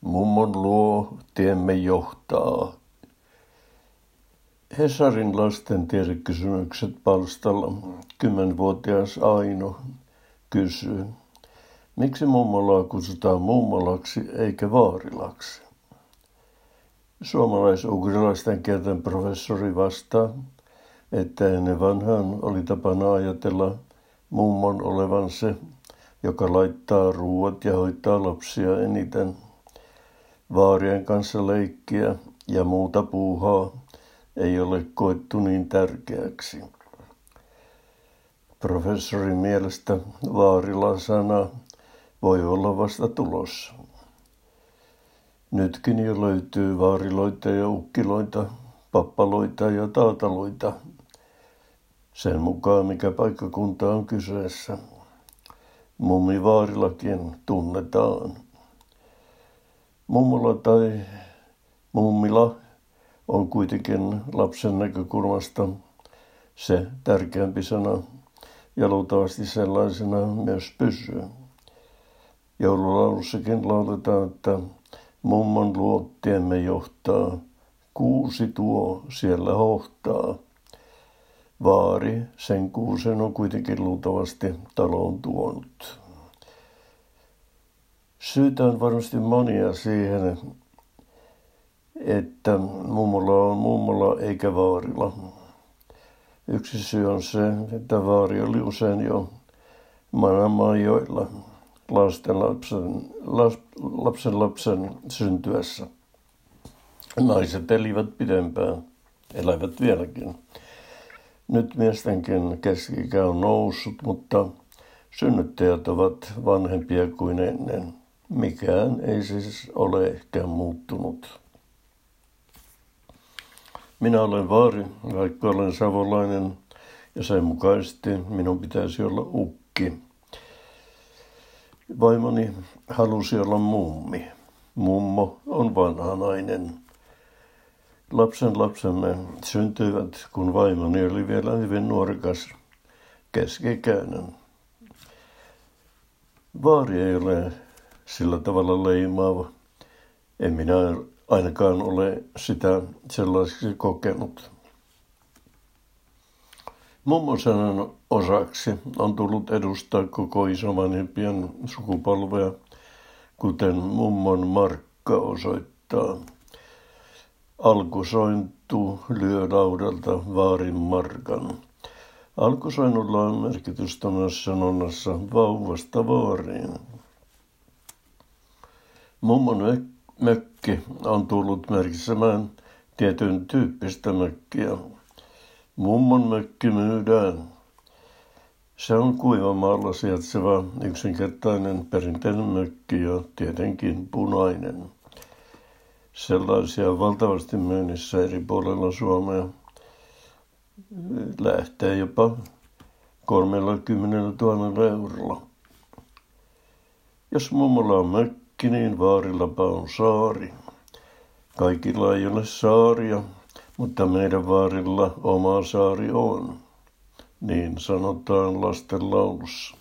Mummon luo tiemme johtaa. Hesarin lasten tiedekysymykset palstalla kymmenvuotias Aino kysyy, miksi mummolaa kutsutaan mummolaksi eikä vaarilaksi? Suomalais-ugrilaisten kielten professori vastaa, että ennen vanhaan oli tapana ajatella mummon olevan se, joka laittaa ruuat ja hoitaa lapsia eniten. Vaarien kanssa leikkiä ja muuta puuhaa ei ole koettu niin tärkeäksi. Professorin mielestä vaarila-sana voi olla vasta tulossa. Nytkin jo löytyy vaariloita ja ukkiloita, pappaloita ja taataloita, sen mukaan mikä paikkakunta on kyseessä. Mummivaarilakin tunnetaan. Mummola tai mummila on kuitenkin lapsen näkökulmasta se tärkeämpi sana ja luultavasti sellaisena myös pysyy. Joululaulussakin lauletaan, että mummon luottiemme johtaa, kuusi tuo siellä hohtaa. Vaari sen kuusen on kuitenkin luultavasti taloon tuonut. Syytä on varmasti monia siihen, että mummola on mummola eikä vaarilla. Yksi syy on se, että vaari oli usein jo manamaajoilla lasten lapsen, las, lapsen lapsen syntyessä. Naiset elivät pidempään, elävät vieläkin. Nyt miestenkin keski on noussut, mutta synnyttäjät ovat vanhempia kuin ennen. Mikään ei siis ole ehkä muuttunut. Minä olen vaari, vaikka olen savolainen, ja sen mukaisesti minun pitäisi olla ukki. Vaimoni halusi olla mummi. Mummo on vanha nainen. Lapsen lapsemme syntyivät, kun vaimoni oli vielä hyvin nuorikas, keskikäinen. Vaari ei ole sillä tavalla leimaava. En minä ainakaan ole sitä sellaiseksi kokenut. Mummosanan osaksi on tullut edustaa koko isovanhempien sukupolvea, kuten mummon markka osoittaa. Alkusointu lyö laudalta vaarin markan. Alkusoinnulla on merkitystä myös sanonnassa vauvasta vaariin. Mummon mökki on tullut merkitsemään tietyn tyyppistä mökkiä. Mummon mökki myydään. Se on kuivamaalla sijaitseva yksinkertainen perinteinen mökki ja tietenkin punainen. Sellaisia on valtavasti myynnissä eri puolilla Suomea. Lähtee jopa 30 000 eurolla. Jos mummolla on mökki, niin vaarillapa on saari. Kaikilla ei ole saaria, mutta meidän vaarilla oma saari on. Niin sanotaan lasten laulussa.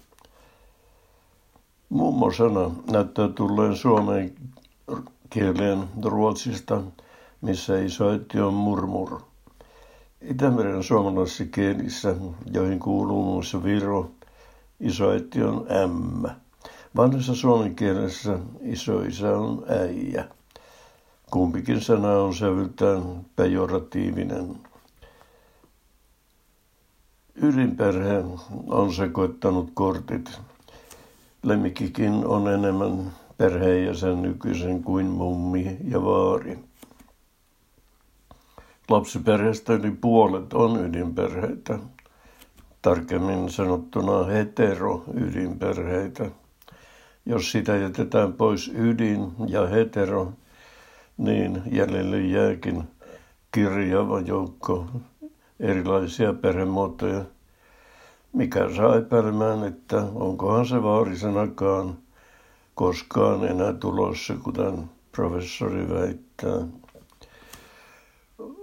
Mummo-sana näyttää tulleen suomen kieleen ruotsista, missä isoäiti on murmur. Itämeren suomalaisissa kielissä, joihin kuuluu muissa Viro, isoäiti on ämmä. Vanhassa suomen kielessä isoisä on äijä. Kumpikin sana on sävyltään pejoratiivinen. Ydinperhe on sekoittanut kortit. Lemmikkikin on enemmän perheenjäsen nykyisen kuin mummi ja vaari. Lapsiperheestä yli puolet on ydinperheitä, tarkemmin sanottuna hetero-ydinperheitä. Jos sitä jätetään pois ydin ja hetero, niin jäljelle jääkin kirjava joukko erilaisia perhemuotoja, mikä saa epäilemään, että onkohan se vaarisanakaan koskaan enää tulossa, kuten professori väittää.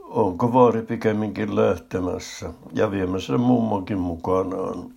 Onko vaari pikemminkin lähtemässä ja viemässä mummokin mukanaan?